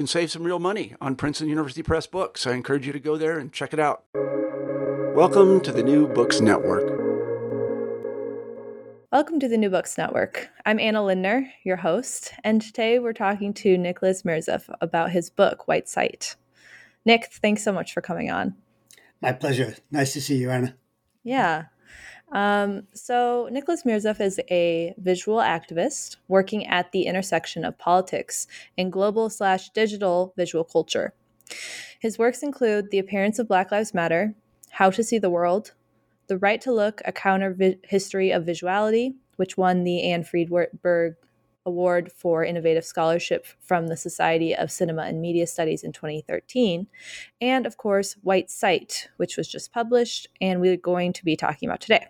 can save some real money on Princeton University Press books. I encourage you to go there and check it out. Welcome to the New Books Network. Welcome to the New Books Network. I'm Anna Lindner, your host, and today we're talking to Nicholas Mirzoeff about his book, White Sight. Nick, thanks so much for coming on. My pleasure. Nice to see you, Anna. Yeah. Um, so, Nicholas Mirzoeff is a visual activist working at the intersection of politics and global slash digital visual culture. His works include The Appearance of Black Lives Matter, How to See the World, the Right to Look, A Counter Vi- History of Visuality, which won the Anne Friedberg Award for Innovative Scholarship from the Society of Cinema and Media Studies in 2013, and of course, White Sight, which was just published and we're going to be talking about today.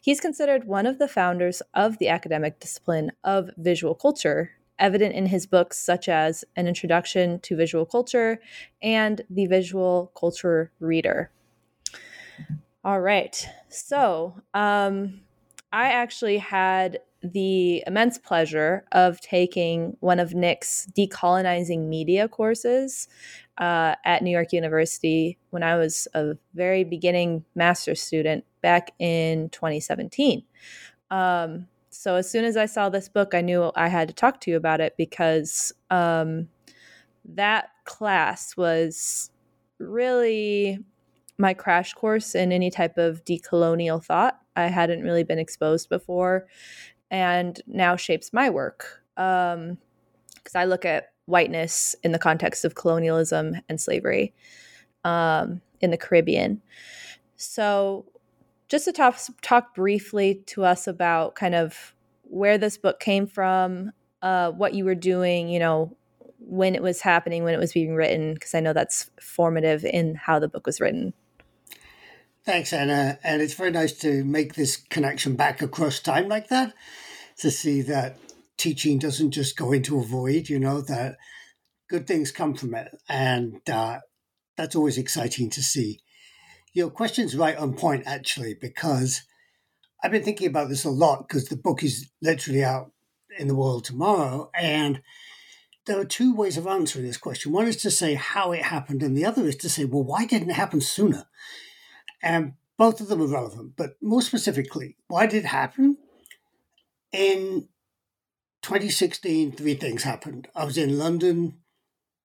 He's considered one of the founders of the academic discipline of visual culture, evident in his books such as An Introduction to Visual Culture and The Visual Culture Reader. All right. So, um, I actually had the immense pleasure of taking one of Nick's decolonizing media courses uh, at New York University when I was a very beginning master's student back in 2017. Um, so as soon as I saw this book, I knew I had to talk to you about it because um, that class was really my crash course in any type of decolonial thought. I hadn't really been exposed before, and now shapes my work. Because um, I look at whiteness in the context of colonialism and slavery um, in the Caribbean. So, just to talk, talk briefly to us about kind of where this book came from, uh, what you were doing, you know, when it was happening, when it was being written, because I know that's formative in how the book was written. Thanks, Anna. And it's very nice to make this connection back across time like that to see that teaching doesn't just go into a void, you know, that good things come from it. And uh, that's always exciting to see. Your question's right on point, actually, because I've been thinking about this a lot because the book is literally out in the world tomorrow. And there are two ways of answering this question. One is to say how it happened, and the other is to say, well, why didn't it happen sooner? And both of them are relevant. But more specifically, why did it happen? In 2016, three things happened. I was in London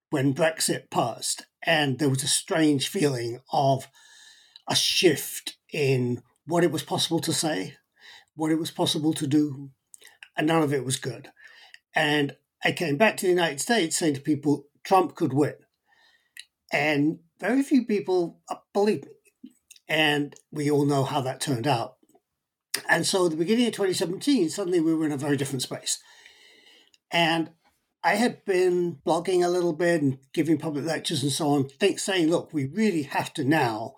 when Brexit passed, and there was a strange feeling of a shift in what it was possible to say, what it was possible to do, and none of it was good. And I came back to the United States saying to people, Trump could win. And very few people believed me. And we all know how that turned out. And so at the beginning of 2017, suddenly we were in a very different space. And I had been blogging a little bit and giving public lectures and so on, think, saying, look, we really have to now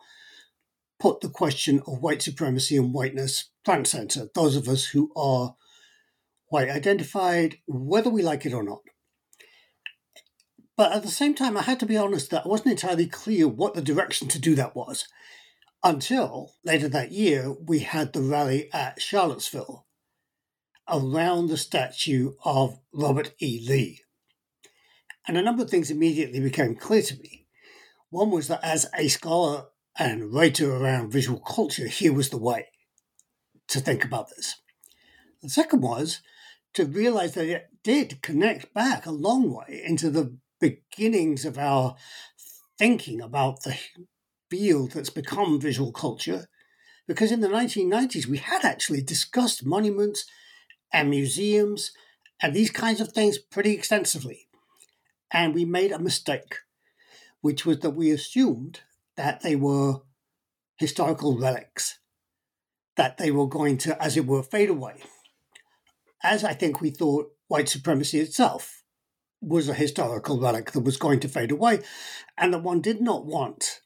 put the question of white supremacy and whiteness front center, those of us who are white identified, whether we like it or not. But at the same time, I had to be honest that I wasn't entirely clear what the direction to do that was. Until later that year, we had the rally at Charlottesville around the statue of Robert E. Lee. And a number of things immediately became clear to me. One was that as a scholar and writer around visual culture, here was the way to think about this. The second was to realize that it did connect back a long way into the beginnings of our thinking about the field that's become visual culture. Because in the 1990s, we had actually discussed monuments and museums and these kinds of things pretty extensively. And we made a mistake, which was that we assumed that they were historical relics, that they were going to, as it were, fade away. As I think we thought white supremacy itself was a historical relic that was going to fade away, and that one did not want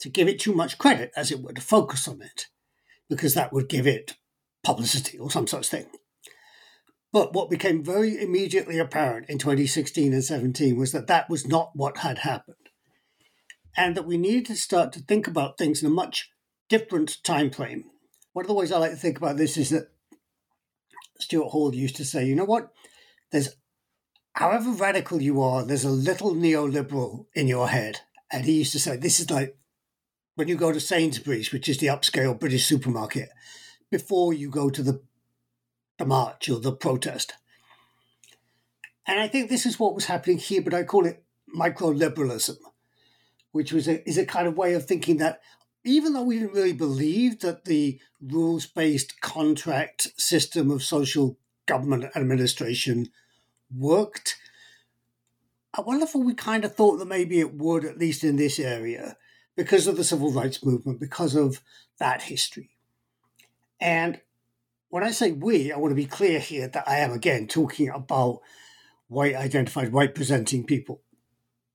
to give it too much credit, as it were, to focus on it, because that would give it publicity or some such thing. But what became very immediately apparent in 2016 and 17 was that that was not what had happened. And that we needed to start to think about things in a much different time frame. One of the ways I like to think about this is that Stuart Hall used to say, you know what? There's however radical you are, there's a little neoliberal in your head. And he used to say, this is like when you go to Sainsbury's, which is the upscale British supermarket, before you go to the, the march or the protest. And I think this is what was happening here, but I call it micro liberalism, which was a, is a kind of way of thinking that even though we didn't really believe that the rules based contract system of social government administration worked, I wonder if we kind of thought that maybe it would, at least in this area because of the civil rights movement, because of that history. And when I say we, I want to be clear here that I am again talking about white identified, white presenting people.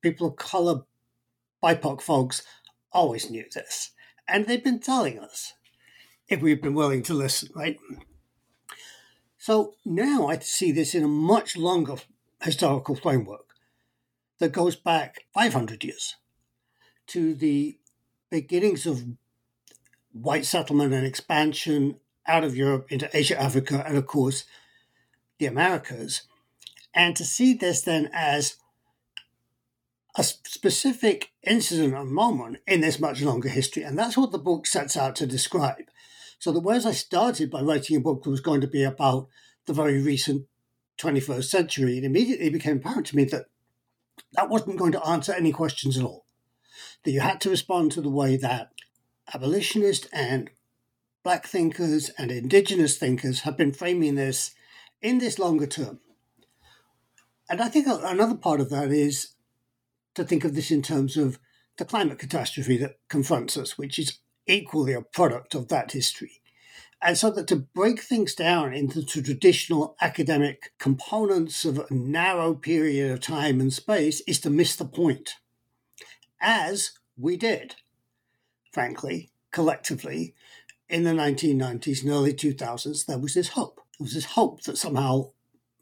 People of color, BIPOC folks always knew this. And they've been telling us if we've been willing to listen, right? So now I see this in a much longer historical framework that goes back 500 years to the beginnings of white settlement and expansion out of Europe into Asia, Africa, and of course the Americas. And to see this then as a specific incident or moment in this much longer history. And that's what the book sets out to describe. So, the whereas I started by writing a book that was going to be about the very recent 21st century, it immediately became apparent to me that that wasn't going to answer any questions at all that you had to respond to the way that abolitionist and black thinkers and indigenous thinkers have been framing this in this longer term. And I think another part of that is to think of this in terms of the climate catastrophe that confronts us, which is equally a product of that history. And so that to break things down into traditional academic components of a narrow period of time and space is to miss the point as we did, frankly, collectively, in the 1990s and early 2000s, there was this hope. There was this hope that somehow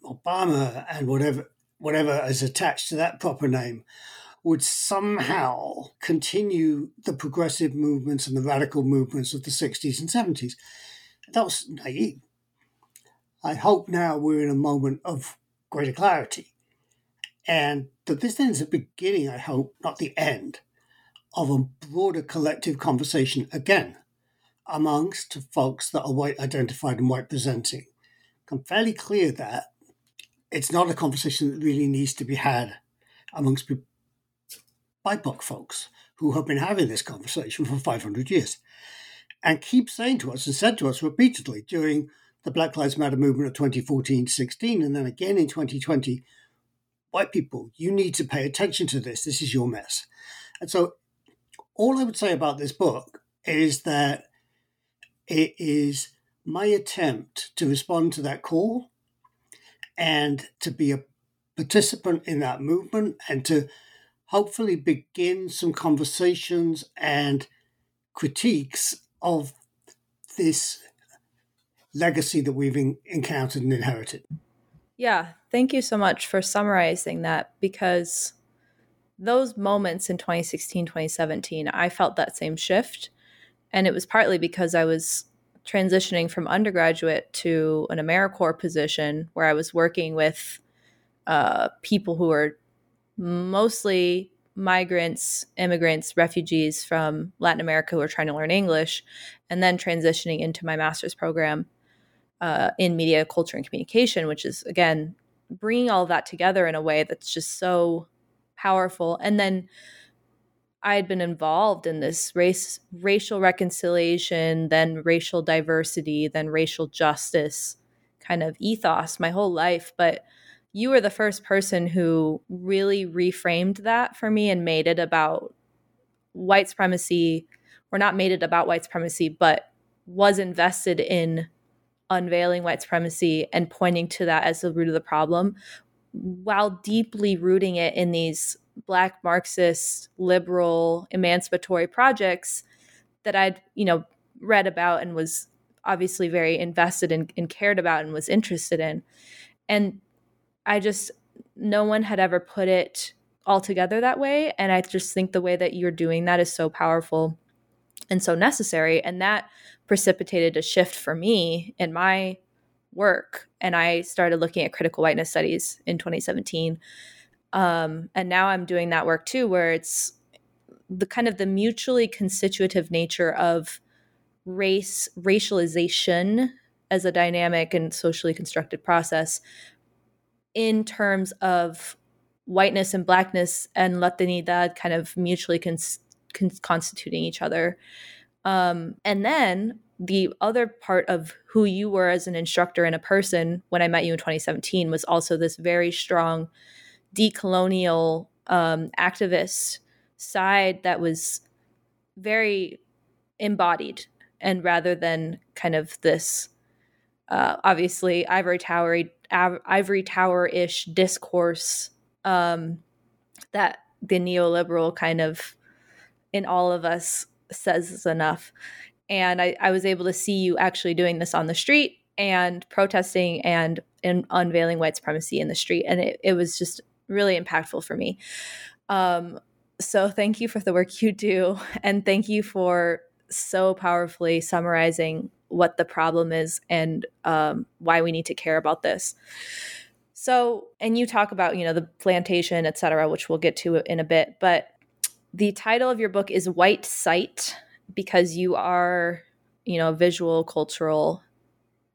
Obama and whatever whatever is attached to that proper name would somehow continue the progressive movements and the radical movements of the 60s and 70s. That was naive. I hope now we're in a moment of greater clarity and that this then is the beginning, I hope, not the end, of a broader collective conversation again amongst folks that are white identified and white presenting. I'm fairly clear that it's not a conversation that really needs to be had amongst BIPOC folks who have been having this conversation for 500 years and keep saying to us and said to us repeatedly during the Black Lives Matter movement of 2014 16 and then again in 2020 white people, you need to pay attention to this. This is your mess. And so, all I would say about this book is that it is my attempt to respond to that call and to be a participant in that movement and to hopefully begin some conversations and critiques of this legacy that we've encountered and inherited. Yeah, thank you so much for summarizing that because those moments in 2016, 2017, I felt that same shift. And it was partly because I was transitioning from undergraduate to an AmeriCorps position where I was working with uh, people who were mostly migrants, immigrants, refugees from Latin America who are trying to learn English, and then transitioning into my master's program uh, in media, culture, and communication, which is again bringing all that together in a way that's just so powerful. And then I had been involved in this race, racial reconciliation, then racial diversity, then racial justice kind of ethos my whole life. But you were the first person who really reframed that for me and made it about white supremacy, or not made it about white supremacy, but was invested in unveiling white supremacy and pointing to that as the root of the problem while deeply rooting it in these black marxist liberal emancipatory projects that i'd you know read about and was obviously very invested in and cared about and was interested in. And i just no one had ever put it all together that way and i just think the way that you're doing that is so powerful and so necessary and that precipitated a shift for me in my work and i started looking at critical whiteness studies in 2017 um, and now i'm doing that work too where it's the kind of the mutually constitutive nature of race racialization as a dynamic and socially constructed process in terms of whiteness and blackness and latinidad kind of mutually cons- con- constituting each other um, and then the other part of who you were as an instructor and a person when I met you in 2017 was also this very strong decolonial um, activist side that was very embodied and rather than kind of this uh, obviously ivory tower ivory tower ish discourse um, that the neoliberal kind of in all of us says enough. And I, I was able to see you actually doing this on the street and protesting and, and unveiling white supremacy in the street. And it, it was just really impactful for me. Um, so thank you for the work you do. And thank you for so powerfully summarizing what the problem is and um, why we need to care about this. So, and you talk about, you know, the plantation, et cetera, which we'll get to in a bit, but the title of your book is White Sight because you are, you know, visual cultural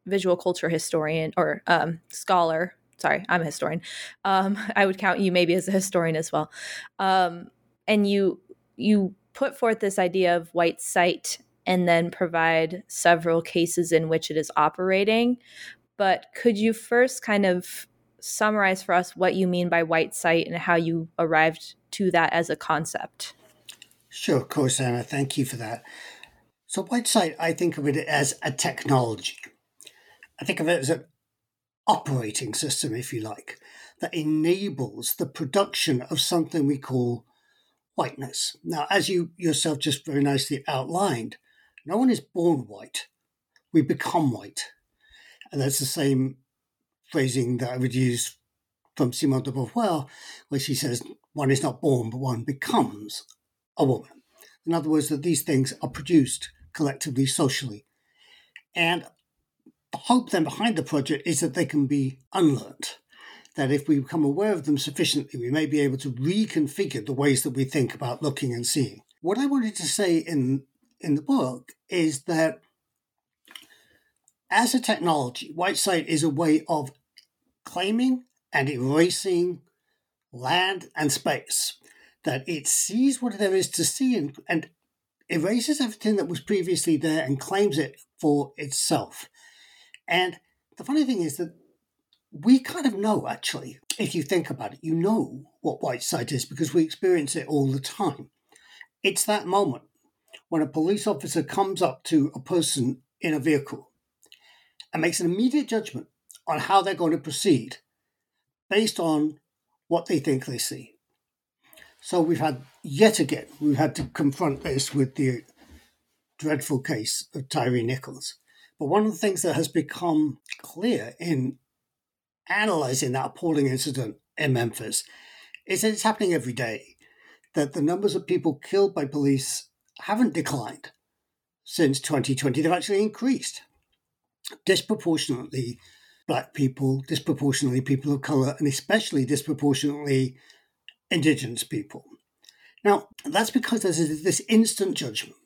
visual culture historian or um, scholar. Sorry, I'm a historian. Um, I would count you maybe as a historian as well. Um, and you you put forth this idea of white sight and then provide several cases in which it is operating. But could you first kind of summarize for us what you mean by white sight and how you arrived to that as a concept? Sure, of course, Anna. Thank you for that. So, white sight, I think of it as a technology. I think of it as an operating system, if you like, that enables the production of something we call whiteness. Now, as you yourself just very nicely outlined, no one is born white. We become white. And that's the same phrasing that I would use from Simone de Beauvoir, where she says, one is not born, but one becomes a woman. In other words, that these things are produced collectively, socially. And the hope then behind the project is that they can be unlearned. That if we become aware of them sufficiently, we may be able to reconfigure the ways that we think about looking and seeing. What I wanted to say in, in the book is that as a technology, white sight is a way of claiming and erasing land and space that it sees what there is to see and, and erases everything that was previously there and claims it for itself. And the funny thing is that we kind of know, actually, if you think about it, you know what white sight is because we experience it all the time. It's that moment when a police officer comes up to a person in a vehicle and makes an immediate judgment on how they're going to proceed based on what they think they see. So we've had yet again, we've had to confront this with the dreadful case of Tyre Nichols. But one of the things that has become clear in analyzing that appalling incident in Memphis is that it's happening every day. That the numbers of people killed by police haven't declined. since 2020, they've actually increased. Disproportionately, black people, disproportionately people of color, and especially disproportionately indigenous people. Now, that's because there's this instant judgment.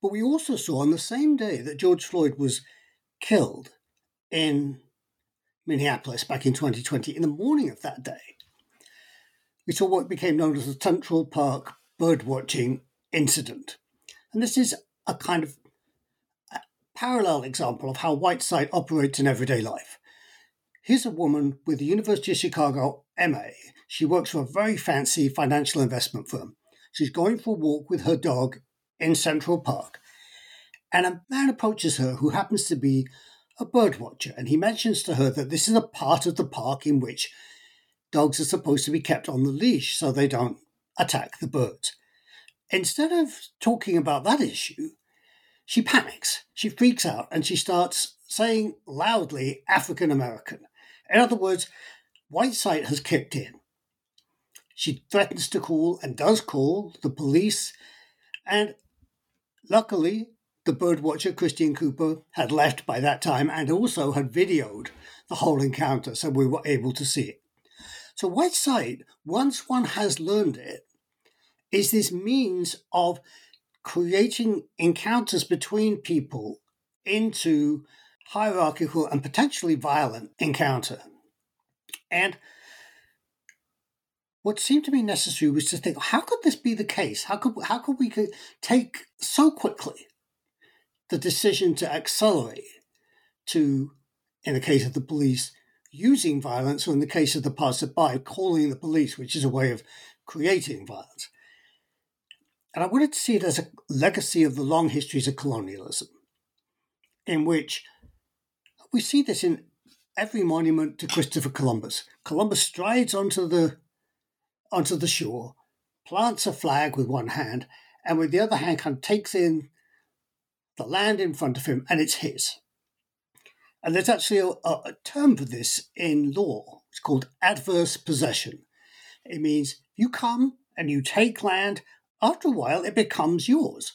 But we also saw on the same day that George Floyd was killed in Minneapolis back in 2020, in the morning of that day, we saw what became known as the Central Park birdwatching incident. And this is a kind of parallel example of how white sight operates in everyday life. Here's a woman with the University of Chicago MA. She works for a very fancy financial investment firm. She's going for a walk with her dog in Central Park. And a man approaches her who happens to be a bird watcher. And he mentions to her that this is a part of the park in which dogs are supposed to be kept on the leash so they don't attack the birds. Instead of talking about that issue, she panics, she freaks out, and she starts saying loudly African American. In other words, white sight has kicked in. She threatens to call and does call the police, and luckily, the birdwatcher Christian Cooper had left by that time and also had videoed the whole encounter, so we were able to see it. So, white sight, once one has learned it, is this means of creating encounters between people into hierarchical and potentially violent encounter. And what seemed to be necessary was to think, how could this be the case? How could how could we take so quickly the decision to accelerate to, in the case of the police, using violence, or in the case of the passerby, calling the police, which is a way of creating violence. And I wanted to see it as a legacy of the long histories of colonialism, in which we see this in every monument to Christopher Columbus. Columbus strides onto the onto the shore, plants a flag with one hand, and with the other hand kind of takes in the land in front of him, and it's his. And there's actually a, a term for this in law. It's called adverse possession. It means you come and you take land, after a while it becomes yours.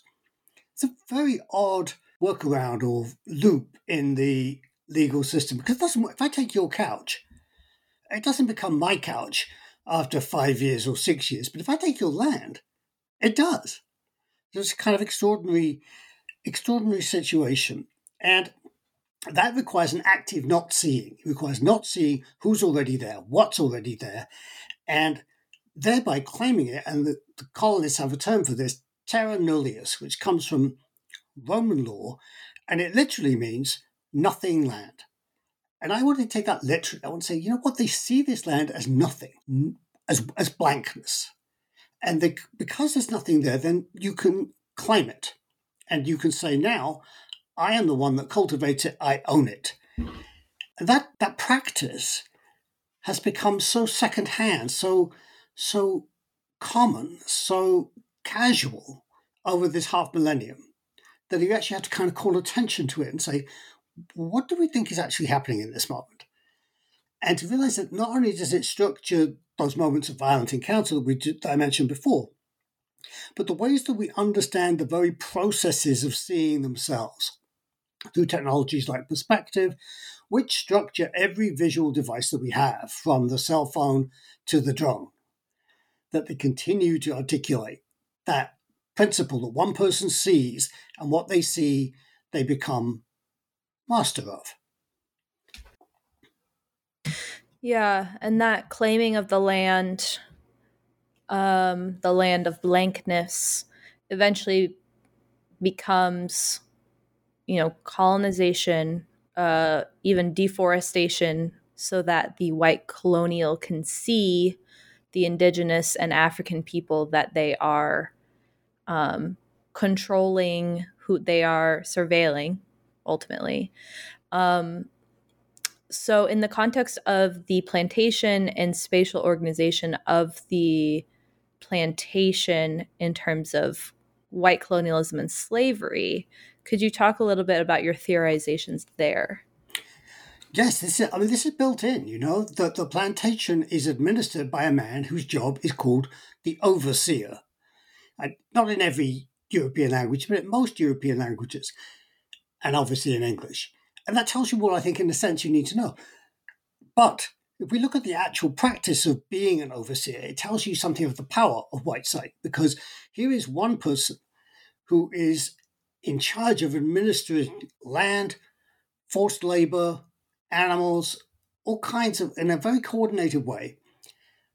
It's a very odd workaround or loop in the legal system because it doesn't if I take your couch, it doesn't become my couch after five years or six years. But if I take your land, it does. It's a kind of extraordinary, extraordinary situation. And that requires an active not seeing. It requires not seeing who's already there, what's already there, and thereby claiming it. And the, the colonists have a term for this, terra nullius, which comes from Roman law, and it literally means nothing land. And I want to take that literally. I want to say, you know what? They see this land as nothing, as, as blankness. And they, because there's nothing there, then you can claim it. And you can say, now, I am the one that cultivates it, I own it. That, that practice has become so secondhand, so, so common, so casual over this half millennium that you actually have to kind of call attention to it and say, what do we think is actually happening in this moment? And to realize that not only does it structure those moments of violent encounter that, we, that I mentioned before, but the ways that we understand the very processes of seeing themselves through technologies like perspective, which structure every visual device that we have, from the cell phone to the drone, that they continue to articulate that principle that one person sees and what they see, they become master of. Yeah, and that claiming of the land, um, the land of blankness, eventually becomes, you know, colonization, uh, even deforestation, so that the white colonial can see the indigenous and African people that they are um, controlling, who they are surveilling, ultimately. Um, so, in the context of the plantation and spatial organization of the plantation in terms of white colonialism and slavery, could you talk a little bit about your theorizations there? Yes, this is, I mean, this is built in, you know, that the plantation is administered by a man whose job is called the overseer. And not in every European language, but in most European languages, and obviously in English. And that tells you what I think, in a sense, you need to know. But if we look at the actual practice of being an overseer, it tells you something of the power of white sight, because here is one person who is in charge of administering land, forced labor, animals, all kinds of, in a very coordinated way,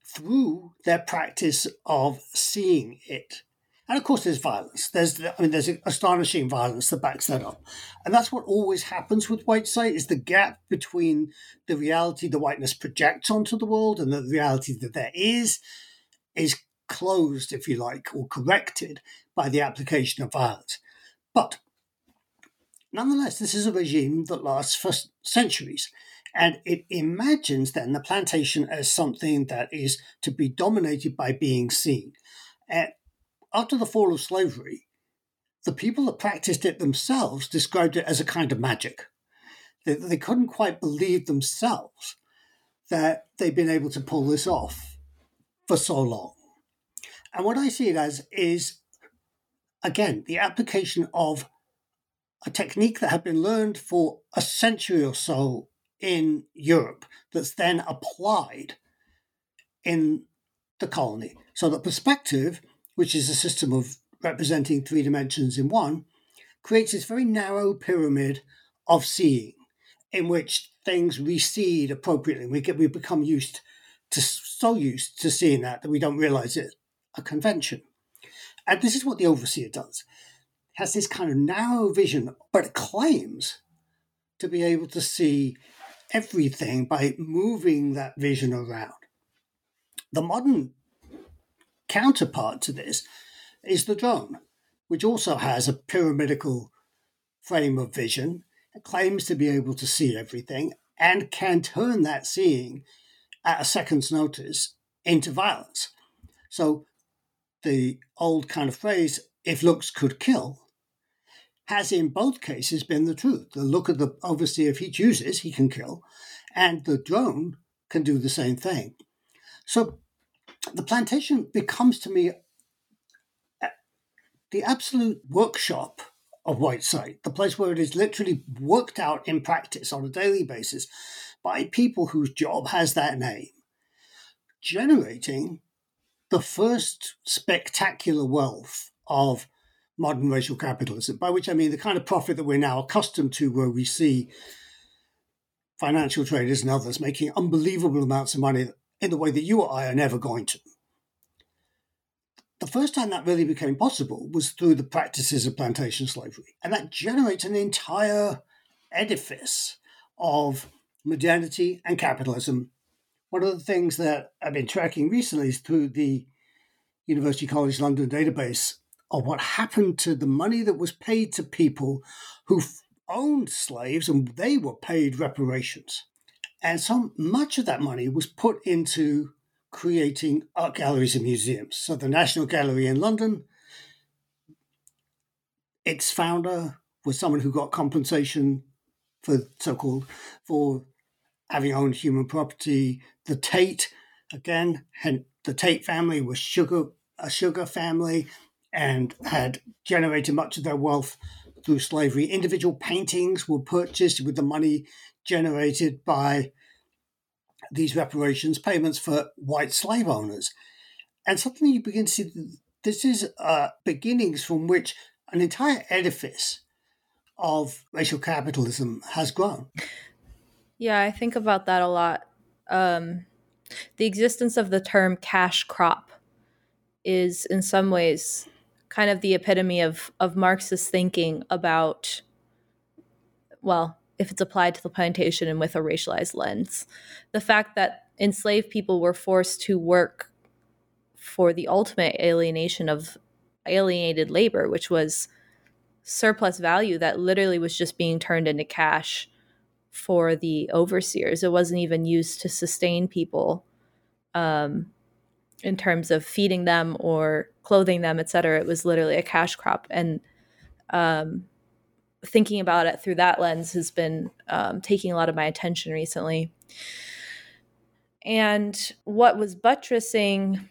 through their practice of seeing it. And of course, there's violence. There's, I mean, there's astonishing violence that backs that up, and that's what always happens with white sight: is the gap between the reality the whiteness projects onto the world and the reality that there is is closed, if you like, or corrected by the application of violence. But nonetheless, this is a regime that lasts for centuries. And it imagines then the plantation as something that is to be dominated by being seen. And after the fall of slavery, the people that practiced it themselves described it as a kind of magic. They, they couldn't quite believe themselves that they'd been able to pull this off for so long. And what I see it as is, again, the application of a technique that had been learned for a century or so in Europe that's then applied in the colony. So the perspective which is a system of representing three dimensions in one, creates this very narrow pyramid of seeing in which things recede appropriately. We get we become used to so used to seeing that that we don't realize it a convention. And this is what the overseer does. Has this kind of narrow vision, but claims to be able to see everything by moving that vision around. The modern counterpart to this is the drone, which also has a pyramidical frame of vision, claims to be able to see everything, and can turn that seeing at a second's notice into violence. So the old kind of phrase, if looks could kill, has in both cases been the truth. The look of the overseer, if he chooses, he can kill, and the drone can do the same thing. So the plantation becomes to me the absolute workshop of white sight, the place where it is literally worked out in practice on a daily basis by people whose job has that name, generating the first spectacular wealth of modern racial capitalism, by which I mean the kind of profit that we're now accustomed to, where we see financial traders and others making unbelievable amounts of money in the way that you or I are never going to. The first time that really became possible was through the practices of plantation slavery. And that generates an entire edifice of modernity and capitalism. One of the things that I've been tracking recently is through the University College London database of what happened to the money that was paid to people who owned slaves and they were paid reparations. And so much of that money was put into creating art galleries and museums. So the National Gallery in London, its founder was someone who got compensation for so-called for having owned human property. The Tate, again, the Tate family was sugar a sugar family and had generated much of their wealth through slavery. Individual paintings were purchased with the money generated by these reparations payments for white slave owners. And suddenly you begin to see this is uh, beginnings from which an entire edifice of racial capitalism has grown. Yeah, I think about that a lot. Um, the existence of the term cash crop is, in some ways, kind of the epitome of of Marxist thinking about, well, if it's applied to the plantation and with a racialized lens. The fact that enslaved people were forced to work for the ultimate alienation of alienated labor, which was surplus value that literally was just being turned into cash for the overseers. It wasn't even used to sustain people um, in terms of feeding them or clothing them, et cetera. It was literally a cash crop. And um, thinking about it through that lens has been um, taking a lot of my attention recently. And what was buttressing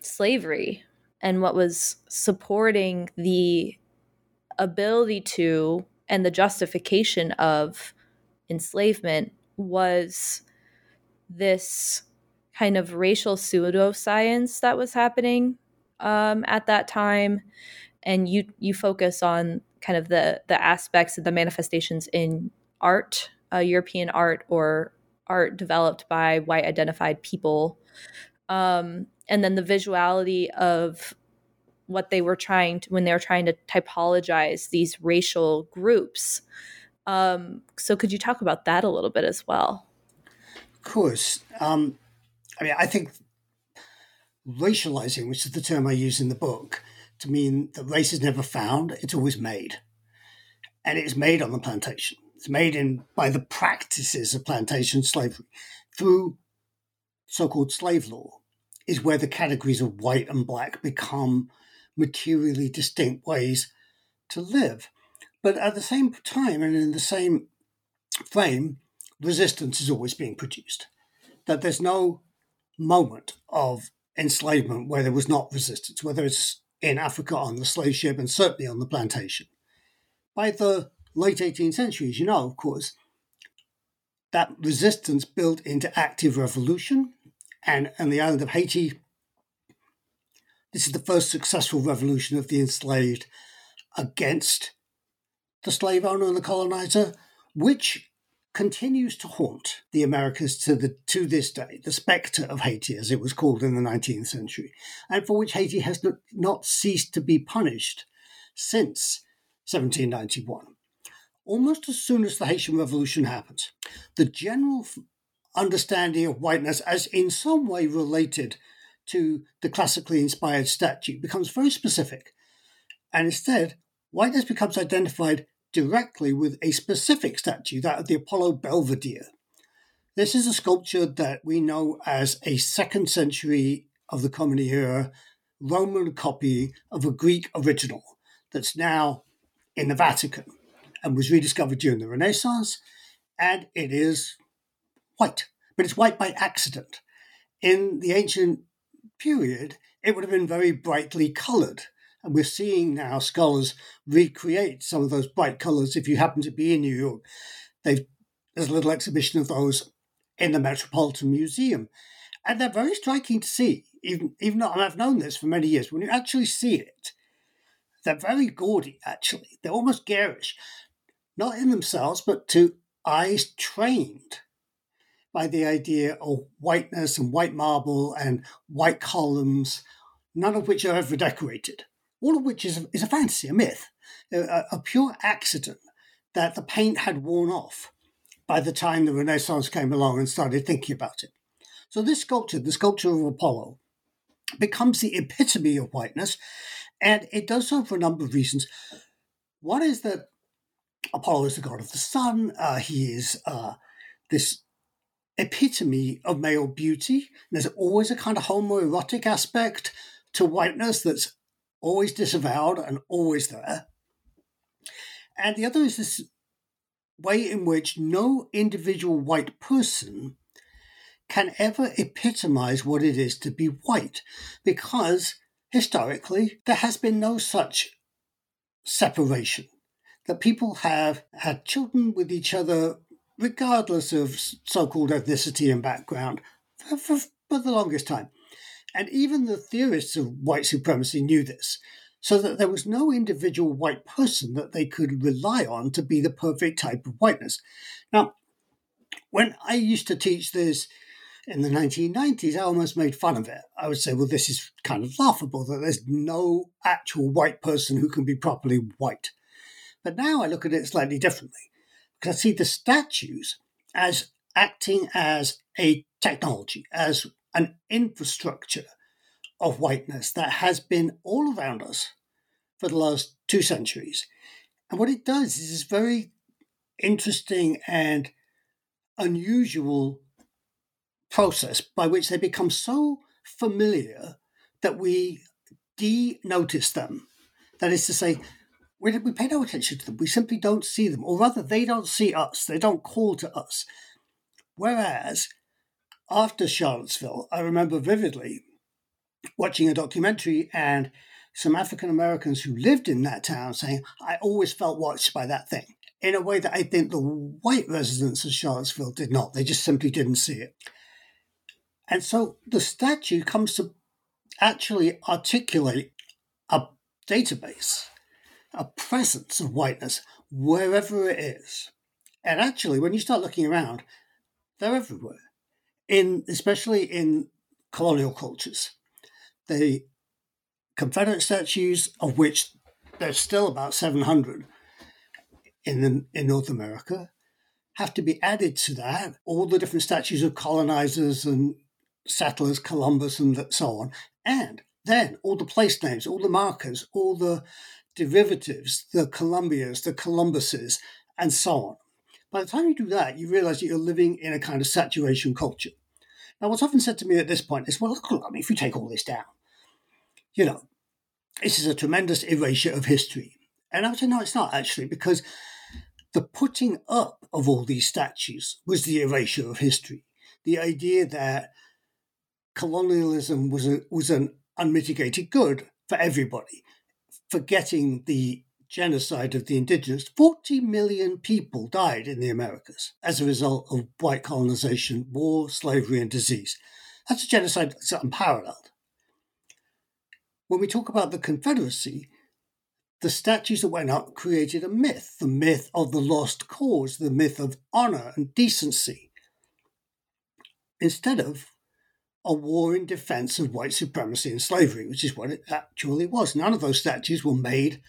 slavery and what was supporting the ability to and the justification of enslavement was this kind of racial pseudoscience that was happening um, at that time, and you you focus on kind of the the aspects of the manifestations in art, uh, European art, or art developed by white identified people, um, and then the visuality of what they were trying to when they were trying to typologize these racial groups. Um, so, could you talk about that a little bit as well? Of course. Um, I mean, I think racializing, which is the term I use in the book, to mean that race is never found, it's always made. And it is made on the plantation. It's made in by the practices of plantation slavery through so-called slave law is where the categories of white and black become materially distinct ways to live. But at the same time and in the same frame, resistance is always being produced. That there's no moment of enslavement where there was not resistance, whether it's in Africa on the slave ship and certainly on the plantation. By the late 18th century, as you know, of course, that resistance built into active revolution. And on the island of Haiti, this is the first successful revolution of the enslaved against the slave owner and the colonizer, which continues to haunt the Americas to the to this day, the spectre of Haiti, as it was called in the 19th century, and for which Haiti has not, not ceased to be punished since 1791. Almost as soon as the Haitian Revolution happened, the general understanding of whiteness as in some way related to the classically inspired statue becomes very specific. And instead, whiteness becomes identified directly with a specific statue, that of the Apollo Belvedere. This is a sculpture that we know as a second century of the Common Era Roman copy of a Greek original that's now in the Vatican and was rediscovered during the Renaissance. And it is white, but it's white by accident. In the ancient period, it would have been very brightly colored. And we're seeing now scholars recreate some of those bright colors. If you happen to be in New York, there's a little exhibition of those in the Metropolitan Museum. And they're very striking to see, even, even though I've known this for many years. When you actually see it, they're very gaudy, actually. They're almost garish, not in themselves, but to eyes trained by the idea of whiteness and white marble and white columns, none of which are ever decorated all of which is, is a fantasy, a myth, a, a pure accident that the paint had worn off by the time the Renaissance came along and started thinking about it. So this sculpture, the sculpture of Apollo, becomes the epitome of whiteness, and it does so for a number of reasons. One is that Apollo is the god of the sun. Uh, he is uh, this epitome of male beauty. There's always a kind of homoerotic aspect to whiteness that's always disavowed and always there. And the other is this way in which no individual white person can ever epitomize what it is to be white, because historically there has been no such separation. That people have had children with each other regardless of so called ethnicity and background for, for, for the longest time. And even the theorists of white supremacy knew this, so that there was no individual white person that they could rely on to be the perfect type of whiteness. Now, when I used to teach this in the 1990s, I almost made fun of it. I would say, well, this is kind of laughable that there's no actual white person who can be properly white. But now I look at it slightly differently because I see the statues as acting as a technology, as an infrastructure of whiteness that has been all around us for the last two centuries. And what it does is this very interesting and unusual process by which they become so familiar that we de-notice them. That is to say, we, we pay no attention to them. We simply don't see them, or rather, they don't see us. They don't call to us. Whereas after Charlottesville, I remember vividly watching a documentary and some African Americans who lived in that town saying, I always felt watched by that thing in a way that I think the white residents of Charlottesville did not. They just simply didn't see it. And so the statue comes to actually articulate a database, a presence of whiteness wherever it is. And actually, when you start looking around, they're everywhere. In especially in colonial cultures, the Confederate statues, of which there's still about 700 in the, in North America, have to be added to that. All the different statues of colonizers and settlers, Columbus, and so on, and then all the place names, all the markers, all the derivatives, the Columbias, the Columbuses, and so on. By the time you do that, you realize that you're living in a kind of saturation culture. Now, what's often said to me at this point is, well, look, I mean, if you take all this down, you know, this is a tremendous erasure of history. And I would say, no, it's not actually, because the putting up of all these statues was the erasure of history. The idea that colonialism was a, was an unmitigated good for everybody, forgetting the genocide of the indigenous. 40 million people died in the Americas as a result of white colonization, war, slavery, and disease. That's a genocide that's unparalleled. When we talk about the Confederacy, the statues that went up created a myth the myth of the lost cause, the myth of honor and decency, instead of a war in defense of white supremacy and slavery, which is what it actually was. None of those statues were made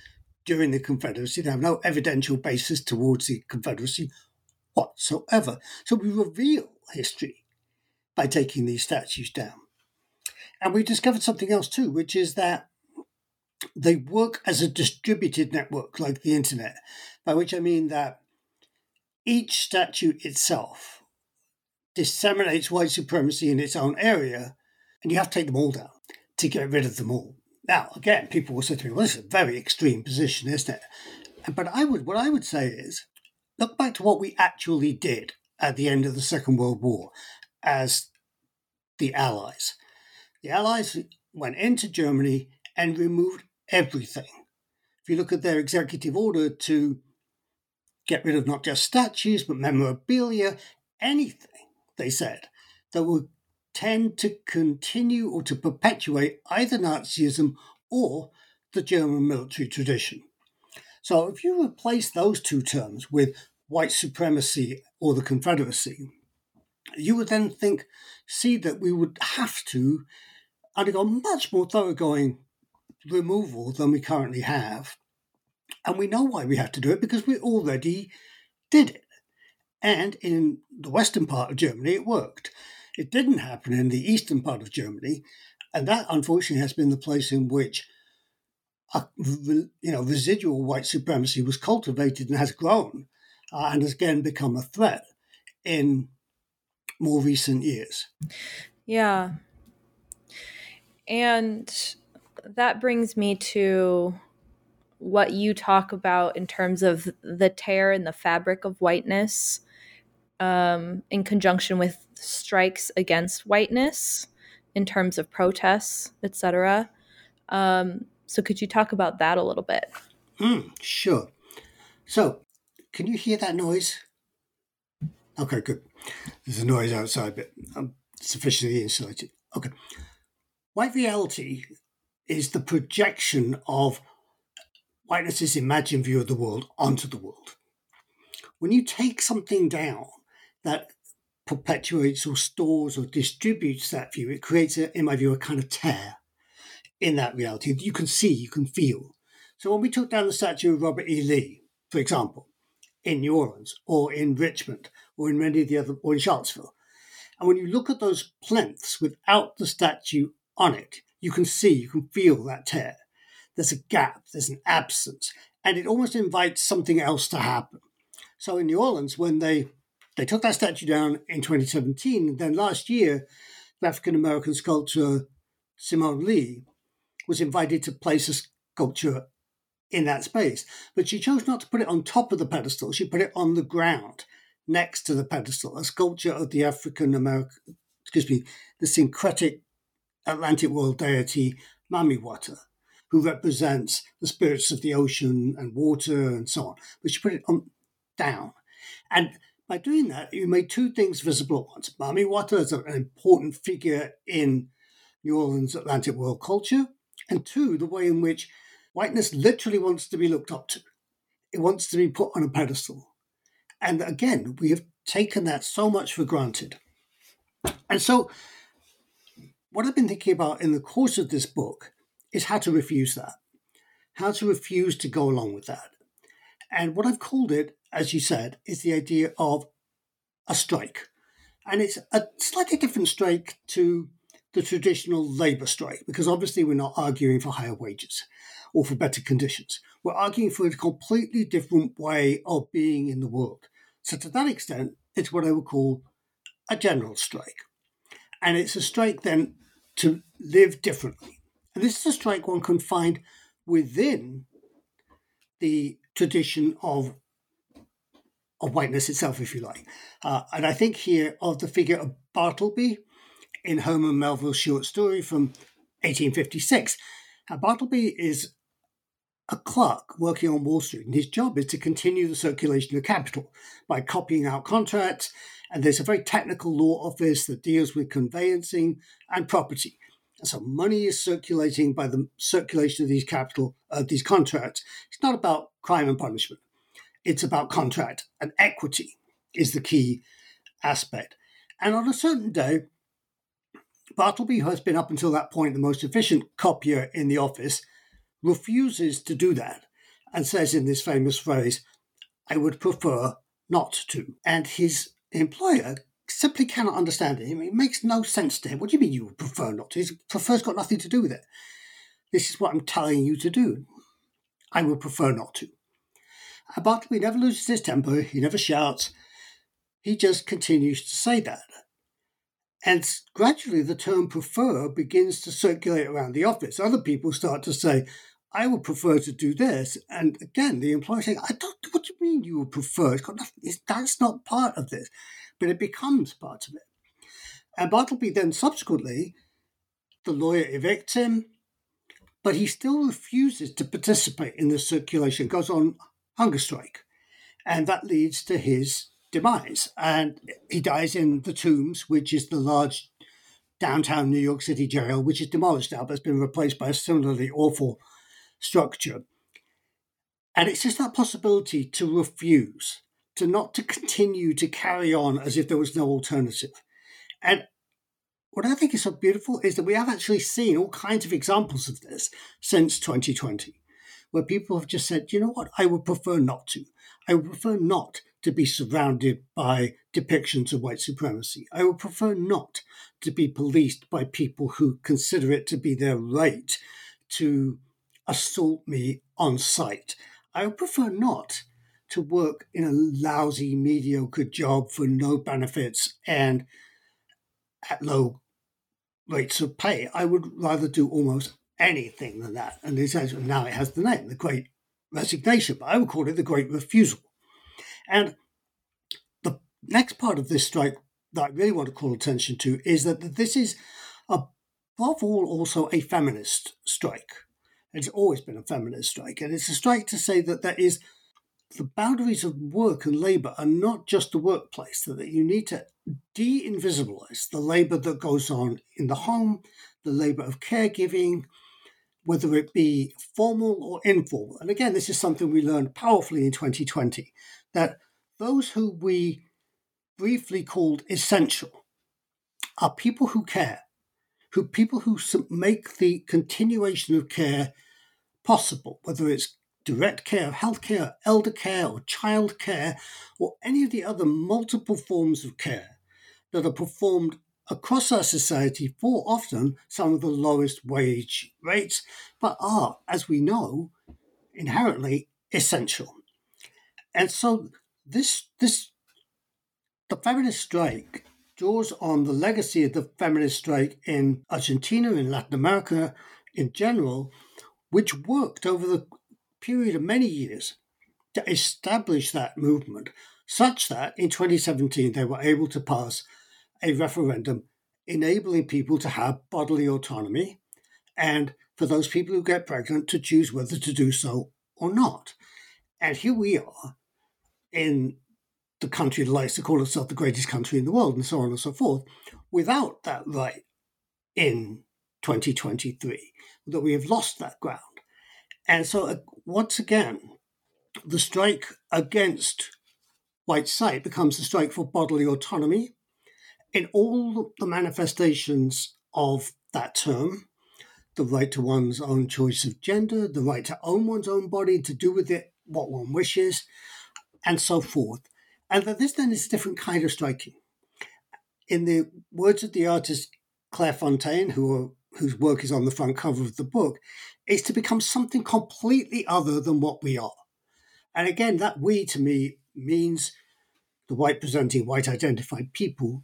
during the Confederacy. They have no evidential basis towards the Confederacy whatsoever. So we reveal history by taking these statues down. And we discovered something else too, which is that they work as a distributed network like the internet, by which I mean that each statue itself disseminates white supremacy in its own area, and you have to take them all down to get rid of them all. Now, again, people will say to me, well, this is a very extreme position, isn't it? But I would what I would say is look back to what we actually did at the end of the Second World War as the Allies. The Allies went into Germany and removed everything. If you look at their executive order to get rid of not just statues, but memorabilia, anything they said, that would tend to continue or to perpetuate either Nazism or the German military tradition. So if you replace those two terms with white supremacy or the Confederacy, you would then think, see that we would have to undergo much more thoroughgoing removal than we currently have. And we know why we have to do it because we already did it. And in the western part of Germany, it worked. It didn't happen in the eastern part of Germany, and that unfortunately has been the place in which a, you know residual white supremacy was cultivated and has grown, uh, and has again become a threat in more recent years. Yeah, and that brings me to what you talk about in terms of the tear in the fabric of whiteness um, in conjunction with strikes against whiteness in terms of protests, etc. Um, so, could you talk about that a little bit? Mm, sure. So, can you hear that noise? Okay, good. There's a noise outside, but I'm sufficiently insulated. Okay. White reality is the projection of whiteness's imagined view of the world onto the world. When you take something down, that perpetuates or stores or distributes that view, it creates, a, in my view, a kind of tear in that reality that you can see, you can feel. So when we took down the statue of Robert E. Lee, for example, in New Orleans or in Richmond or in many of the other, or in Charlottesville, and when you look at those plinths without the statue on it, you can see, you can feel that tear. There's a gap, there's an absence, and it almost invites something else to happen. So in New Orleans, when they they took that statue down in 2017. Then last year, the African American sculptor Simone Leigh was invited to place a sculpture in that space. But she chose not to put it on top of the pedestal, she put it on the ground next to the pedestal, a sculpture of the African American, excuse me, the syncretic Atlantic world deity Mami Wata, who represents the spirits of the ocean and water and so on. But she put it on down. And by doing that, you made two things visible at once. Mami Wata is an important figure in New Orleans Atlantic world culture, and two, the way in which whiteness literally wants to be looked up to. It wants to be put on a pedestal. And again, we have taken that so much for granted. And so, what I've been thinking about in the course of this book is how to refuse that, how to refuse to go along with that. And what I've called it, as you said, is the idea of a strike. And it's a slightly different strike to the traditional labour strike, because obviously we're not arguing for higher wages or for better conditions. We're arguing for a completely different way of being in the world. So, to that extent, it's what I would call a general strike. And it's a strike then to live differently. And this is a strike one can find within the tradition of of whiteness itself, if you like. Uh, and I think here of the figure of Bartleby in Herman Melville's short story from 1856. Now, Bartleby is a clerk working on Wall Street, and his job is to continue the circulation of capital by copying out contracts. And there's a very technical law office that deals with conveyancing and property. So money is circulating by the circulation of these capital, uh, these contracts. It's not about crime and punishment. It's about contract and equity is the key aspect. And on a certain day, Bartleby, who has been up until that point the most efficient copier in the office, refuses to do that and says in this famous phrase, I would prefer not to. And his employer simply cannot understand it. it makes no sense to him. What do you mean you would prefer not to? His prefer's got nothing to do with it. This is what I'm telling you to do. I would prefer not to. Uh, but he never loses his temper, he never shouts, he just continues to say that. And gradually the term prefer begins to circulate around the office. Other people start to say, I would prefer to do this. And again, the employer saying, I don't, what do you mean you would prefer? It's got nothing, it's, that's not part of this. But it becomes part of it. And Bartleby then subsequently, the lawyer evicts him, but he still refuses to participate in the circulation, goes on hunger strike. And that leads to his demise. And he dies in the Tombs, which is the large downtown New York City jail, which is demolished now, but has been replaced by a similarly awful structure. And it's just that possibility to refuse, to not to continue to carry on as if there was no alternative. And what I think is so beautiful is that we have actually seen all kinds of examples of this since 2020, where people have just said, you know what, I would prefer not to. I would prefer not to be surrounded by depictions of white supremacy. I would prefer not to be policed by people who consider it to be their right to assault me on sight. I would prefer not to work in a lousy, mediocre job for no benefits and at low rates of pay. I would rather do almost anything than that. And this has, now it has the name, the Great Resignation, but I would call it the Great Refusal. And the next part of this strike that I really want to call attention to is that this is above all also a feminist strike. It's always been a feminist strike, and it's a strike to say that there is the boundaries of work and labour are not just the workplace, that you need to de invisibilize the labour that goes on in the home, the labour of caregiving, whether it be formal or informal. And again, this is something we learned powerfully in 2020 that those who we briefly called essential are people who care, who people who make the continuation of care possible, whether it's direct care, healthcare, elder care, or child care, or any of the other multiple forms of care that are performed across our society for often some of the lowest wage rates, but are, as we know, inherently essential. And so this this the feminist strike draws on the legacy of the feminist strike in Argentina, in Latin America in general, which worked over the period of many years to establish that movement, such that in 2017 they were able to pass a referendum enabling people to have bodily autonomy and for those people who get pregnant to choose whether to do so or not. And here we are in the country that likes to call itself the greatest country in the world and so on and so forth, without that right in 2023, that we have lost that ground. And so, uh, once again, the strike against white sight becomes the strike for bodily autonomy in all the manifestations of that term the right to one's own choice of gender, the right to own one's own body, to do with it what one wishes, and so forth. And that this then is a different kind of striking. In the words of the artist Claire Fontaine, who are, whose work is on the front cover of the book, is to become something completely other than what we are. And again, that we to me means the white presenting, white identified people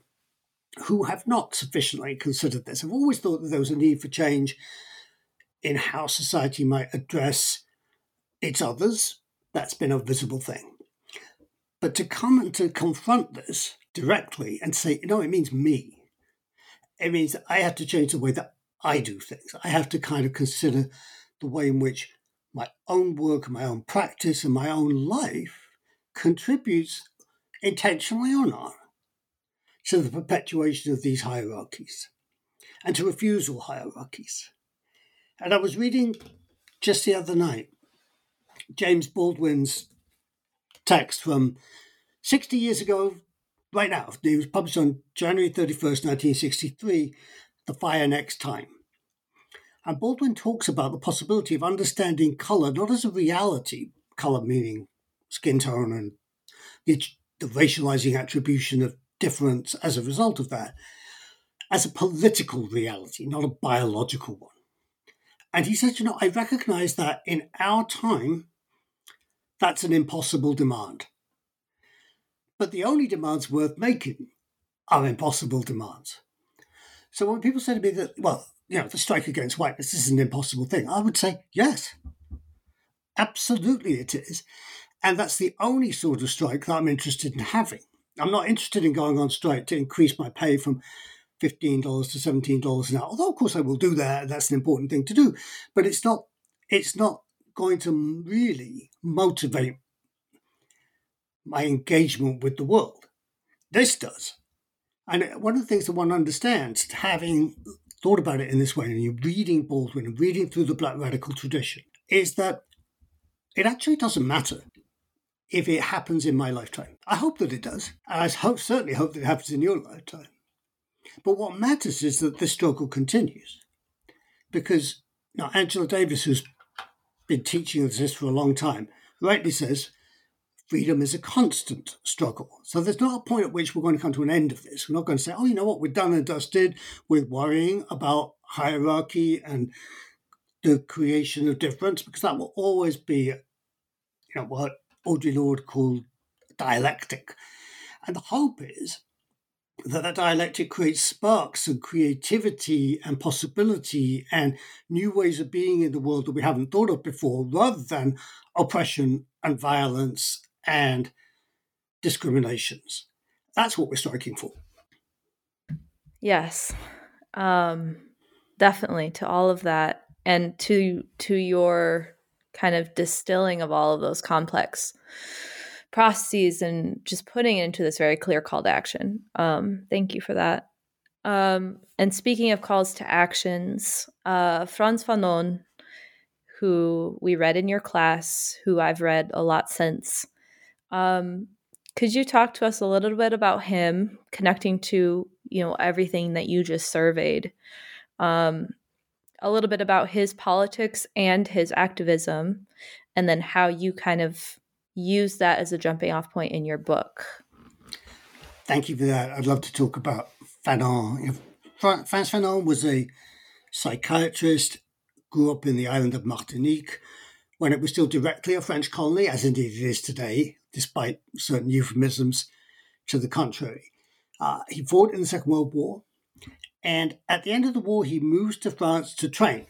who have not sufficiently considered this. I've always thought that there was a need for change in how society might address its others. That's been a visible thing. But to come and to confront this directly and say, no, it means me. It means I have to change the way that I do things. I have to kind of consider the way in which my own work my own practice and my own life contributes, intentionally or not, to the perpetuation of these hierarchies and to refusal hierarchies. And I was reading just the other night James Baldwin's text from 60 years ago, right now. It was published on January 31st, 1963, The Fire Next Time. And Baldwin talks about the possibility of understanding color not as a reality, color meaning skin tone and the, the racializing attribution of difference as a result of that as a political reality, not a biological one. And he says, you know, I recognize that in our time, that's an impossible demand. But the only demands worth making are impossible demands. So when people say to me that, well, you know, the strike against whiteness is an impossible thing, I would say, yes, absolutely it is. And that's the only sort of strike that I'm interested in having. I'm not interested in going on strike to increase my pay from $15 to $17 an hour. Although, of course, I will do that. That's an important thing to do. But it's not, it's not going to really motivate my engagement with the world. This does. And one of the things that one understands, having thought about it in this way, and you're reading Baldwin and reading through the Black radical tradition, is that it actually doesn't matter if it happens in my lifetime. I hope that it does. I hope, certainly hope that it happens in your lifetime. But what matters is that this struggle continues. Because now Angela Davis, who's been teaching us this for a long time, rightly says freedom is a constant struggle. So there's not a point at which we're going to come to an end of this. We're not going to say, oh, you know what, we're done and dusted with worrying about hierarchy and the creation of difference, because that will always be, you know, what Audre Lorde called dialectic. And the hope is that that dialectic creates sparks and creativity and possibility and new ways of being in the world that we haven't thought of before, rather than oppression and violence and discriminations. That's what we're striking for. Yes, um, definitely to all of that, and to to your kind of distilling of all of those complex processes and just putting it into this very clear call to action. Um, thank you for that. Um, and speaking of calls to actions, uh, Frantz Fanon, who we read in your class, who I've read a lot since, um, could you talk to us a little bit about him connecting to you know everything that you just surveyed? Um, a little bit about his politics and his activism, and then how you kind of use that as a jumping off point in your book. Thank you for that. I'd love to talk about Fanon. Frantz Fanon was a psychiatrist, grew up in the island of Martinique when it was still directly a French colony, as indeed it is today, despite certain euphemisms to the contrary. Uh, he fought in the Second World War, and at the end of the war, he moves to France to train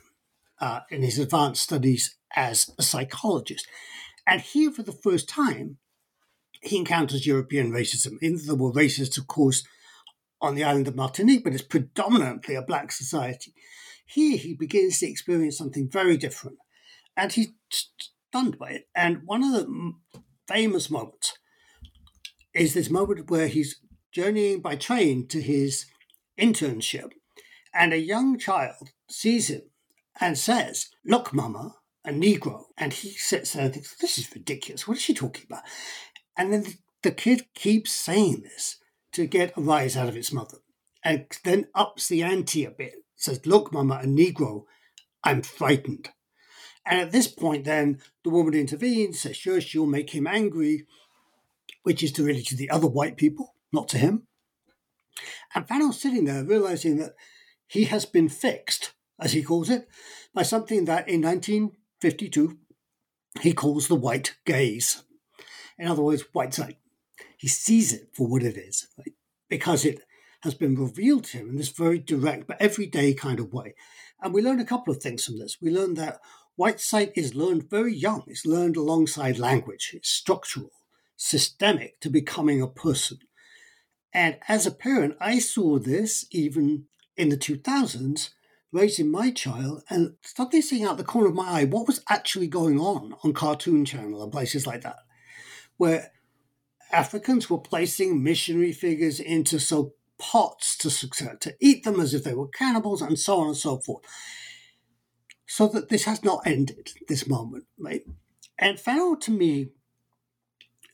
uh, in his advanced studies as a psychologist. And here, for the first time, he encounters European racism. In there were racists, of course, on the island of Martinique, but it's predominantly a black society. Here he begins to experience something very different, and he's stunned by it. And one of the famous moment is this moment where he's journeying by train to his internship, and a young child sees him and says, Look, Mama, a Negro. And he sits there and thinks, This is ridiculous. What is she talking about? And then the kid keeps saying this to get a rise out of its mother and then ups the ante a bit. Says, Look, Mama, a Negro, I'm frightened. And at this point, then the woman intervenes, says, Sure, she'll make him angry, which is to really to the other white people, not to him. And Fanon's sitting there realizing that he has been fixed, as he calls it, by something that in 1952 he calls the white gaze. In other words, white sight. He sees it for what it is, right? because it has been revealed to him in this very direct but everyday kind of way. And we learn a couple of things from this. We learn that white sight is learned very young, it's learned alongside language, it's structural, systemic to becoming a person. And as a parent, I saw this even in the 2000s, raising my child and started seeing out the corner of my eye what was actually going on on Cartoon Channel and places like that, where Africans were placing missionary figures into so pots to to eat them as if they were cannibals and so on and so forth. So that this has not ended, this moment, right? And Fanon to me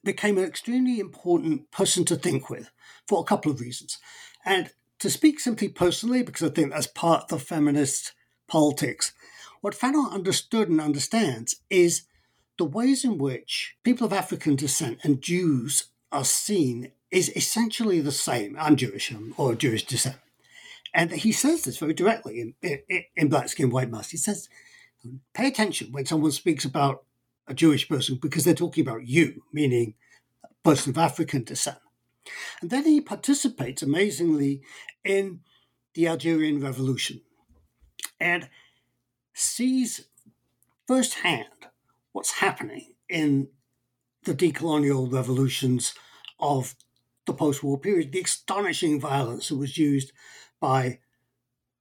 became an extremely important person to think with for a couple of reasons. And to speak simply personally, because I think that's part of feminist politics, what Fanon understood and understands is the ways in which people of African descent and Jews are seen is essentially the same. I'm Jewish um, or Jewish descent. And he says this very directly in, in, in Black Skin, White Mask. He says, pay attention when someone speaks about a Jewish person because they're talking about you, meaning a person of African descent. And then he participates amazingly in the Algerian Revolution and sees firsthand what's happening in the decolonial revolutions of the post war period, the astonishing violence that was used by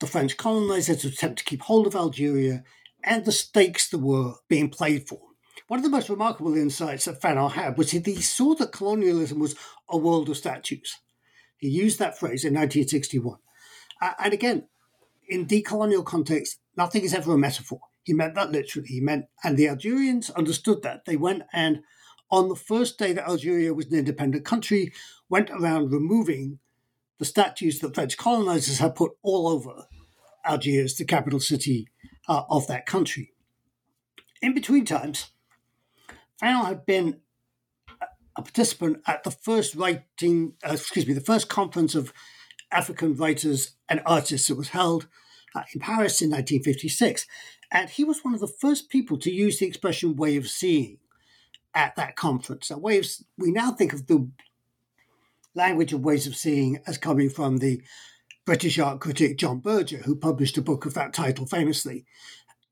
the French colonizers to attempt to keep hold of Algeria and the stakes that were being played for. One of the most remarkable insights that Fanon had was that he saw that colonialism was a world of statues. He used that phrase in 1961. Uh, and again, in decolonial context, nothing is ever a metaphor. He meant that literally. He meant, and the Algerians understood that. They went and, on the first day that Algeria was an independent country, went around removing the statues that French colonizers had put all over Algiers, the capital city uh, of that country. In between times, Fanon had been a participant at the first writing, uh, excuse me, the first conference of African writers and artists that was held uh, in Paris in 1956. And he was one of the first people to use the expression way of seeing at that conference. A way of, we now think of the language of ways of seeing as coming from the British art critic John Berger, who published a book of that title famously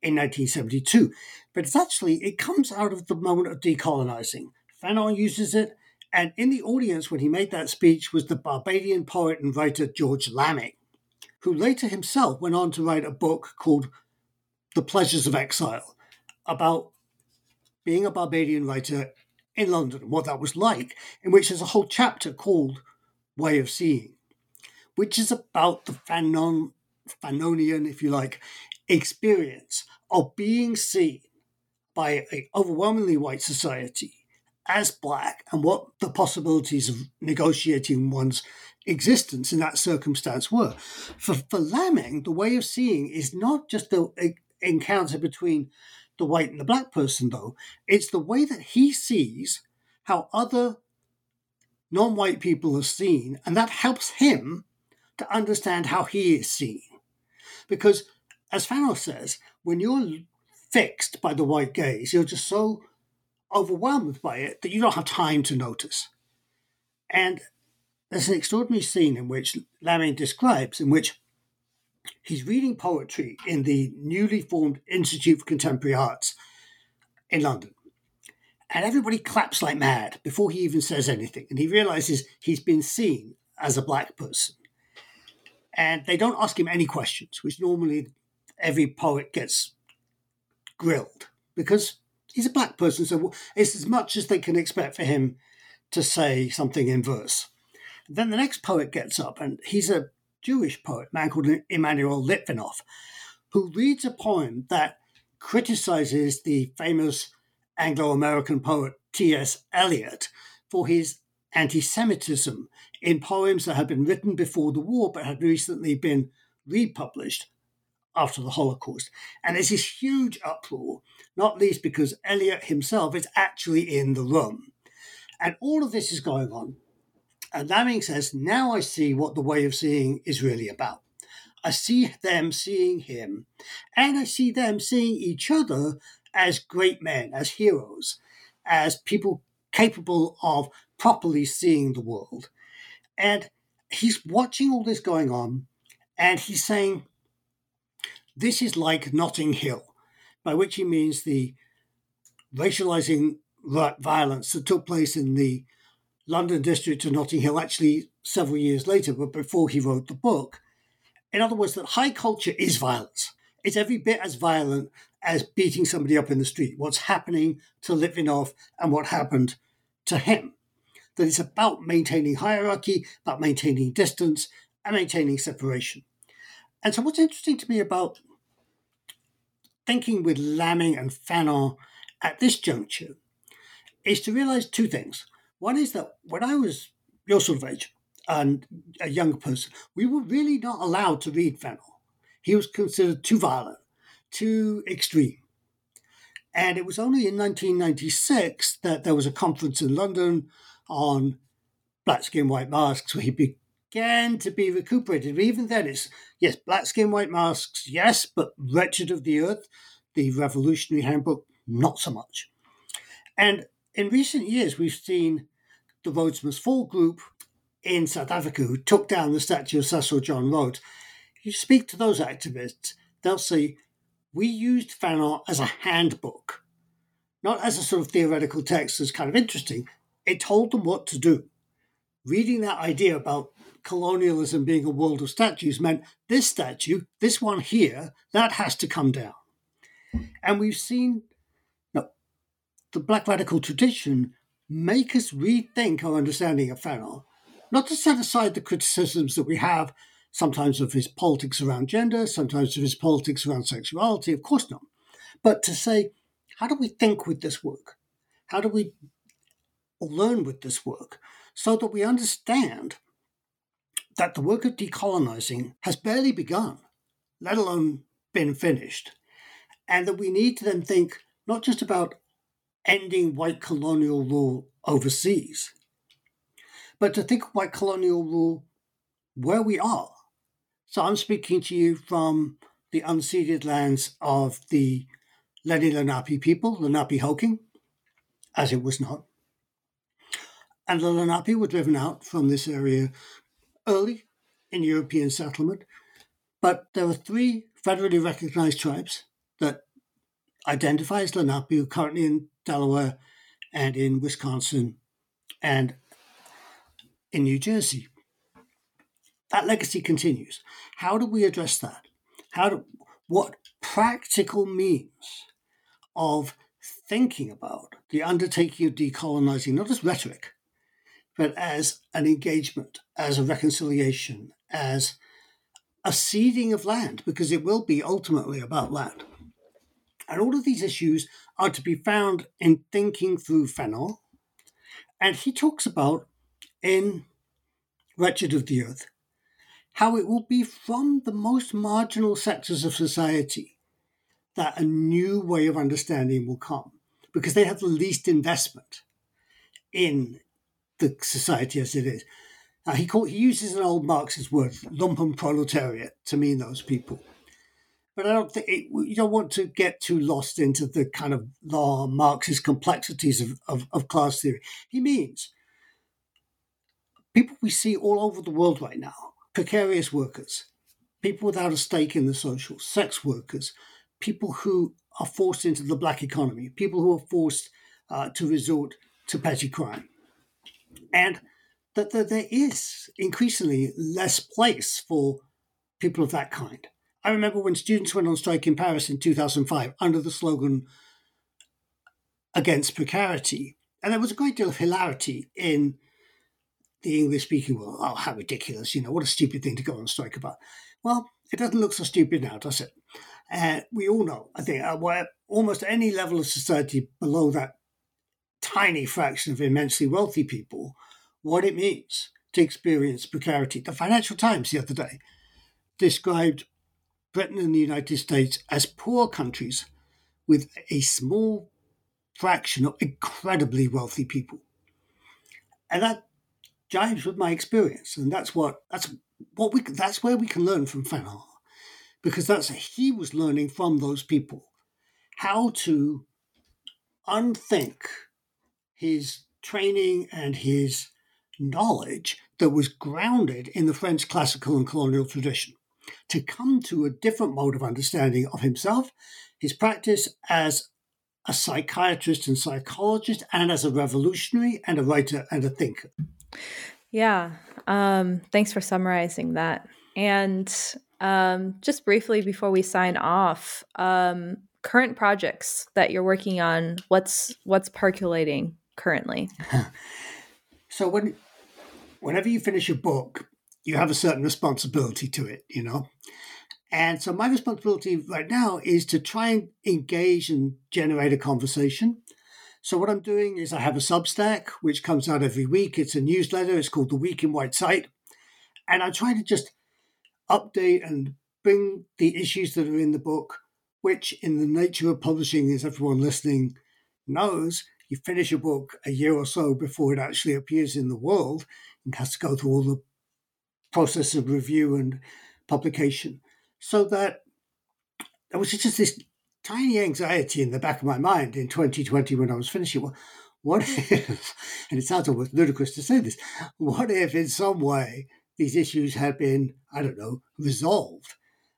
in 1972. But it's actually, it comes out of the moment of decolonizing. Fanon uses it, and in the audience when he made that speech was the Barbadian poet and writer George Lamming, who later himself went on to write a book called The Pleasures of Exile about being a Barbadian writer in London, what that was like, in which there's a whole chapter called Way of Seeing, which is about the Fanon, Fanonian, if you like, experience of being seen by an overwhelmingly white society as black and what the possibilities of negotiating one's existence in that circumstance were. For, for Lamming, the way of seeing is not just the encounter between the white and the black person, though, it's the way that he sees how other non white people are seen, and that helps him to understand how he is seen. Because, as Fanon says, when you're fixed by the white gaze, you're just so overwhelmed by it that you don't have time to notice. And there's an extraordinary scene in which Lamming describes, in which he's reading poetry in the newly formed Institute for Contemporary Arts in London. And everybody claps like mad before he even says anything. And he realizes he's been seen as a black person. and they don't ask him any questions, which normally every poet gets grilled because he's a black person. So it's as much as they can expect for him to say something in verse. Then the next poet gets up, and he's a Jewish poet, a man called Emanuel Litvinoff, who reads a poem that criticizes the famous Anglo American poet T.S. Eliot for his anti Semitism in poems that had been written before the war but had recently been republished after the Holocaust. And there's this huge uproar, not least because Eliot himself is actually in the room. And all of this is going on. And Lamming says, Now I see what the way of seeing is really about. I see them seeing him, and I see them seeing each other as great men, as heroes, as people capable of properly seeing the world. And he's watching all this going on, and he's saying, This is like Notting Hill, by which he means the racializing violence that took place in the London district of Notting Hill, actually several years later, but before he wrote the book. In other words, that high culture is violence. It's every bit as violent as beating somebody up in the street. What's happening to Litvinoff and what happened to him. That it's about maintaining hierarchy, about maintaining distance, and maintaining separation. And so, what's interesting to me about thinking with Lamming and Fanon at this juncture is to realize two things. One is that when I was your sort of age and a younger person, we were really not allowed to read Fanon. He was considered too violent, too extreme. And it was only in 1996 that there was a conference in London on black skin, white masks, where he began to be recuperated. But even then, it's yes, black skin, white masks, yes, but Wretched of the Earth, the revolutionary handbook, not so much. And in recent years, we've seen the Rhodes Must Fall group in South Africa who took down the statue of Cecil John Rhodes. You speak to those activists, they'll say, We used Fanon as a handbook, not as a sort of theoretical text that's kind of interesting. It told them what to do. Reading that idea about colonialism being a world of statues meant this statue, this one here, that has to come down. And we've seen the black radical tradition make us rethink our understanding of Fanon, not to set aside the criticisms that we have sometimes of his politics around gender, sometimes of his politics around sexuality, of course not, but to say, how do we think with this work? How do we learn with this work so that we understand that the work of decolonizing has barely begun, let alone been finished, and that we need to then think not just about ending white colonial rule overseas, but to think of white colonial rule where we are. So I'm speaking to you from the unceded lands of the Lenni Lenape people, Lenapehoking, as it was not. And the Lenape were driven out from this area early in European settlement. But there are three federally recognized tribes that identify as Lenape who are currently in Delaware and in Wisconsin and in New Jersey. That legacy continues. How do we address that? How do what practical means of thinking about the undertaking of decolonizing, not as rhetoric, but as an engagement, as a reconciliation, as a ceding of land, because it will be ultimately about land. And all of these issues are to be found in Thinking Through Fanon. And he talks about in Wretched of the Earth how it will be from the most marginal sectors of society that a new way of understanding will come because they have the least investment in the society as it is. Now, he, call, he uses an old Marxist word, lumpenproletariat, to mean those people but I don't think it, you don't want to get too lost into the kind of law Marxist complexities of, of, of class theory. He means people we see all over the world right now precarious workers, people without a stake in the social, sex workers, people who are forced into the black economy, people who are forced uh, to resort to petty crime. And that, that there is increasingly less place for people of that kind. I remember when students went on strike in Paris in 2005 under the slogan against precarity. And there was a great deal of hilarity in the English speaking world. Oh, how ridiculous, you know, what a stupid thing to go on strike about. Well, it doesn't look so stupid now, does it? Uh, we all know, I think, uh, where almost any level of society below that tiny fraction of immensely wealthy people, what it means to experience precarity. The Financial Times the other day described Britain and the United States as poor countries with a small fraction of incredibly wealthy people. And that jives with my experience. And that's what that's what we that's where we can learn from Fanon. Because that's he was learning from those people how to unthink his training and his knowledge that was grounded in the French classical and colonial tradition to come to a different mode of understanding of himself, his practice as a psychiatrist and psychologist, and as a revolutionary and a writer and a thinker. Yeah. Um, thanks for summarizing that. And um, just briefly before we sign off, um, current projects that you're working on, what's what's percolating currently? so when whenever you finish a book, you have a certain responsibility to it, you know. And so my responsibility right now is to try and engage and generate a conversation. So what I'm doing is I have a Substack which comes out every week. It's a newsletter. It's called The Week in White Sight, and I'm trying to just update and bring the issues that are in the book, which in the nature of publishing, as everyone listening knows, you finish a book a year or so before it actually appears in the world and has to go through all the process of review and publication. So that there was just this tiny anxiety in the back of my mind in 2020 when I was finishing. Well, what if, and it sounds almost ludicrous to say this, what if in some way these issues had been, I don't know, resolved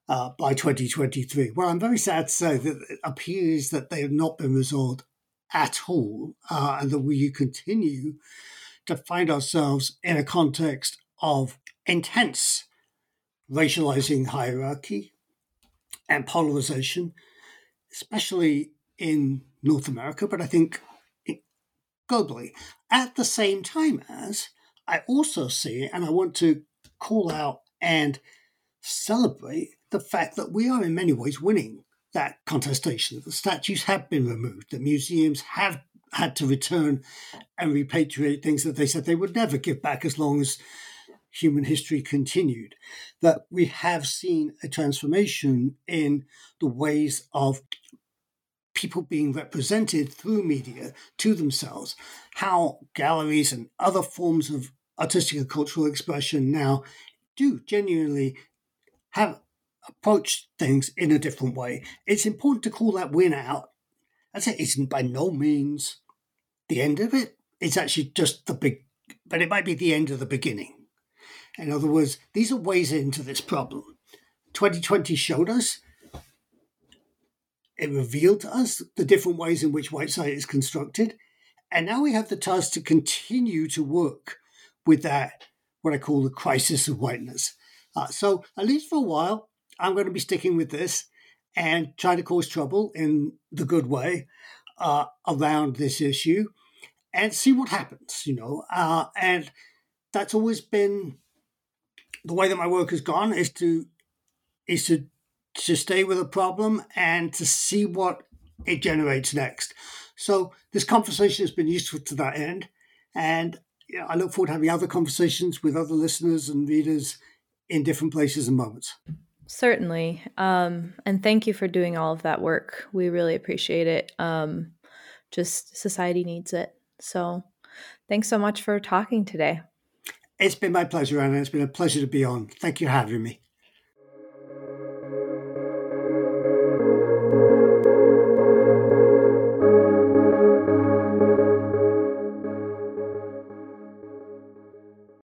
uh, by 2023? Well, I'm very sad to say that it appears that they have not been resolved at all, uh, and that we continue to find ourselves in a context of intense racializing hierarchy and polarization, especially in North America, but I think globally. At the same time as I also see, and I want to call out and celebrate the fact that we are in many ways winning that contestation. The statues have been removed. The museums have had to return and repatriate things that they said they would never give back as long as human history continued. That we have seen a transformation in the ways of people being represented through media to themselves, how galleries and other forms of artistic and cultural expression now do genuinely have approached things in a different way. It's important to call that win out. I'd say it's by no means the end of it. It's actually just the big, but it might be the end of the beginning. In other words, these are ways into this problem. 2020 showed us, it revealed to us the different ways in which white sight is constructed. And now we have the task to continue to work with that, what I call the crisis of whiteness. Uh, so, at least for a while, I'm going to be sticking with this and trying to cause trouble in the good way uh, around this issue and see what happens, you know. Uh, and that's always been the way that my work has gone is to is to to stay with a problem and to see what it generates next. So this conversation has been useful to that end, and you know, I look forward to having other conversations with other listeners and readers in different places and moments. Certainly. Um, and thank you for doing all of that work. We really appreciate it. Um, just society needs it. So thanks so much for talking today. It's been my pleasure, Anna. It's been a pleasure to be on. Thank you for having me.